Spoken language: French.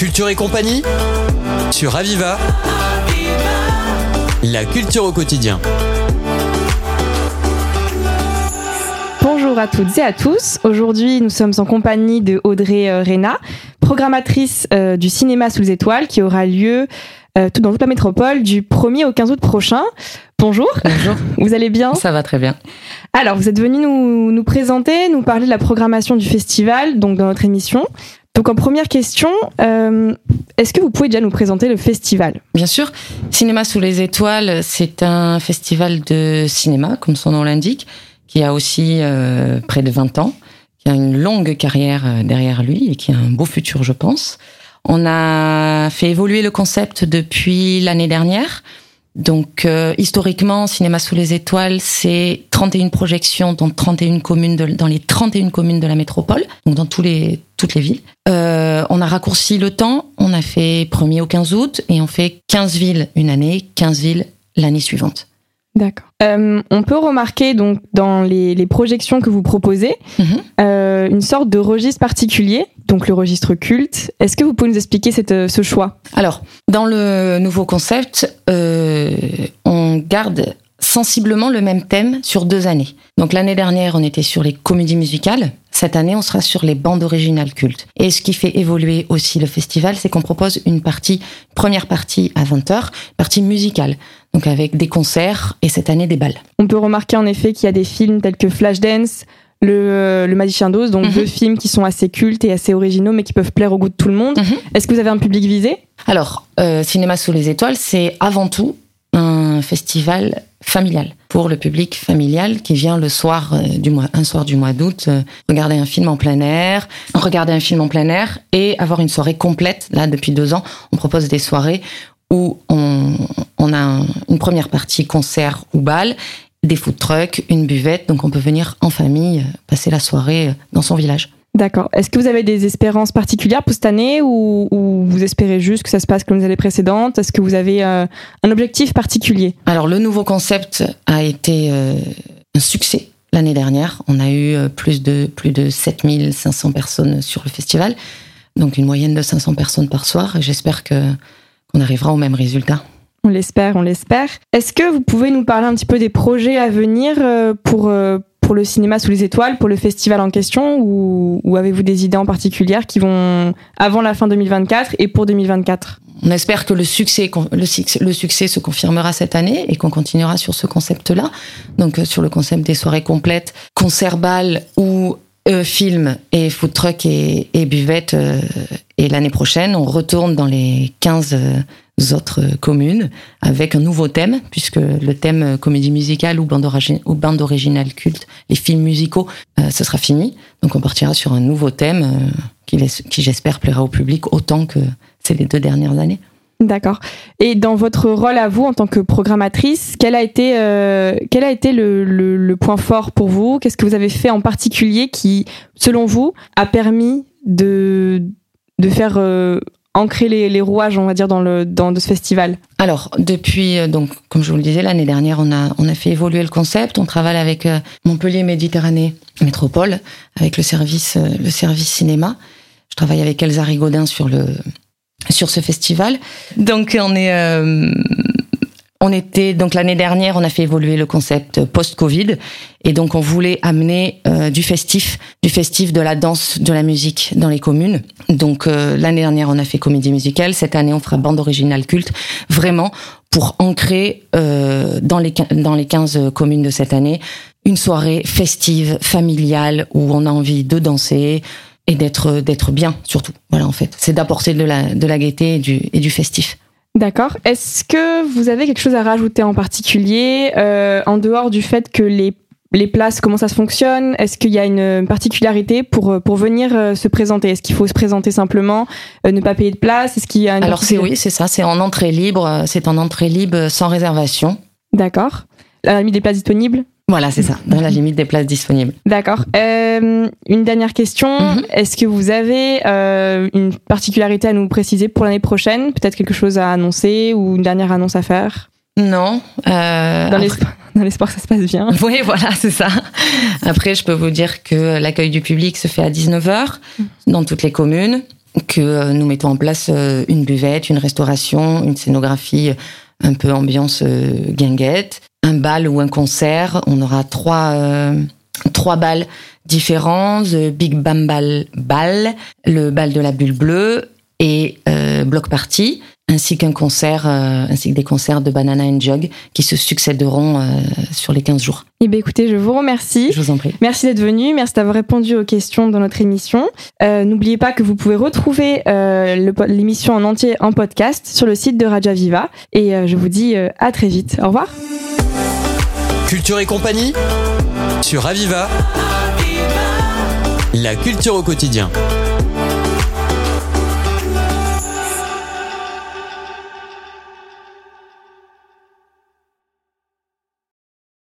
Culture et compagnie sur Aviva. La culture au quotidien. Bonjour à toutes et à tous. Aujourd'hui, nous sommes en compagnie de Audrey euh, Reyna, programmatrice euh, du cinéma sous les étoiles qui aura lieu euh, tout dans toute la métropole du 1er au 15 août prochain. Bonjour. Bonjour. Vous allez bien? Ça va très bien. Alors, vous êtes venu nous, nous présenter, nous parler de la programmation du festival, donc dans notre émission. Donc en première question, euh, est-ce que vous pouvez déjà nous présenter le festival? Bien sûr. Cinéma sous les étoiles, c'est un festival de cinéma, comme son nom l'indique, qui a aussi euh, près de 20 ans, qui a une longue carrière euh, derrière lui et qui a un beau futur, je pense. On a fait évoluer le concept depuis l'année dernière. Donc historiquement, Cinéma sous les étoiles, c'est 31 projections dans 31 communes dans les 31 communes de la métropole, donc dans tous les toutes les villes. Euh, on a raccourci le temps, on a fait 1er au 15 août et on fait 15 villes une année, 15 villes l'année suivante. D'accord. Euh, on peut remarquer donc dans les, les projections que vous proposez Mhm. euh, une sorte de registre particulier, donc le registre culte. Est-ce que vous pouvez nous expliquer cette, ce choix? Alors, dans le nouveau concept, euh, on garde sensiblement le même thème sur deux années. Donc l'année dernière, on était sur les comédies musicales. Cette année, on sera sur les bandes originales cultes. Et ce qui fait évoluer aussi le festival, c'est qu'on propose une partie, première partie à 20h, partie musicale. Donc avec des concerts et cette année des balles. On peut remarquer en effet qu'il y a des films tels que Flashdance, le, euh, le Magicien d'Oz, donc Mhm. deux films qui sont assez cultes et assez originaux, mais qui peuvent plaire au goût de tout le monde. Mhm. Est-ce que vous avez un public visé? Alors, euh, Cinéma sous les étoiles, c'est avant tout un festival familial pour le public familial qui vient le soir euh, du mois, un soir du mois d'août, euh, regarder un film en plein air, regarder un film en plein air et avoir une soirée complète. Là, depuis deux ans, on propose des soirées où on, on a un- une première partie concert ou bal, des food trucks, une buvette, donc on peut venir en famille euh, passer la soirée dans son village. D'accord. Est-ce que vous avez des espérances particulières pour cette année ou, ou vous espérez juste que ça se passe comme les années précédentes? Est-ce que vous avez euh, un objectif particulier? Alors le nouveau concept a été euh, un succès l'année dernière. On a eu euh, plus de plus de 7500 personnes sur le festival, donc une moyenne de 500 personnes par soir. Et j'espère qu'on arrivera au même résultat. On l'espère, on l'espère. Est-ce que vous pouvez nous parler un petit peu des projets à venir pour, pour le cinéma sous les étoiles, pour le festival en question, ou, ou avez-vous des idées en particulier qui vont avant la fin 2024 et pour 2024 On espère que le succès, le succès, se confirmera cette année et qu'on continuera sur ce concept-là. Donc euh, sur le concept des soirées complètes, concert bal ou euh, film et food truck et, et buvette. euh, et l'année prochaine, on retourne dans les 15 euh, autres communes avec un nouveau thème, puisque le thème euh, comédie musicale ou bande, origi- originale culte, les films musicaux, euh, ce sera fini. Donc on partira sur un nouveau thème euh, qui, qui j'espère plaira au public autant que les deux dernières années. D'accord. Et dans votre rôle à vous en tant que programmatrice, quel a été, quel a été le, point fort pour vous? Qu'est-ce que vous avez fait en particulier qui, selon vous, a permis de, de faire ancrer les, les rouages, on va dire, dans, le, dans de ce festival Alors, depuis, euh, donc, comme je vous le disais, l'année dernière, on a, on a fait évoluer le concept. On travaille avec euh, Montpellier Méditerranée Métropole, avec le service, euh, le service cinéma. Je travaille avec Elsa Rigaudin sur le, sur ce festival. Donc, on est, euh, on était, donc l'année dernière, on a fait évoluer le concept post-Covid. Et donc, on voulait amener euh, du festif, du festif, de la danse, de la musique dans les communes. Donc, euh, l'année dernière, on a fait comédie musicale. Cette année, on fera bande originale culte. Vraiment, pour ancrer euh, dans, les, dans les 15 communes de cette année, une soirée festive, familiale, où on a envie de danser et d'être d'être bien, surtout. Voilà, en fait. C'est d'apporter de la, de la gaieté et du, et du festif. D'accord. Est-ce que vous avez quelque chose à rajouter en particulier, euh, en dehors du fait que les, les places, comment ça se fonctionne? Est-ce qu'il y a une particularité pour, euh, pour venir euh, se présenter? Est-ce qu'il faut se présenter simplement, euh, ne pas payer de place? Est-ce qu'il y a une Alors c'est oui, c'est ça, c'est en entrée libre, c'est en entrée libre sans réservation. D'accord. La limite des places disponibles Voilà, c'est ça, dans la limite des places disponibles. D'accord. Euh, une dernière question. Mhm. Est-ce que vous avez euh, une particularité à nous préciser pour l'année prochaine? Peut-être quelque chose à annoncer ou une dernière annonce à faire? Non. Euh, Dans l'espoir dans l'espoir que ça se passe bien. Oui, voilà, c'est ça. Après, je peux vous dire que l'accueil du public se fait à 19h dans toutes les communes. que nous mettons en place une buvette, une restauration, une scénographie un peu ambiance guinguette, un bal ou un concert. On aura trois trois balles différents, The Big Bam Ball Ball, le bal de la bulle bleue et euh, Block Party, ainsi qu'un concert, euh, ainsi que des concerts de Banana and Jug qui se succéderont euh, sur les 15 jours. Eh bien, écoutez, je vous remercie. Je vous en prie. Merci d'être venu, merci d'avoir répondu aux questions dans notre émission. N'oubliez pas que vous pouvez retrouver l'émission en entier en podcast sur le site de Raja Viva. Et je vous dis à très vite. Au revoir. Culture et compagnie sur Aviva. La culture au quotidien.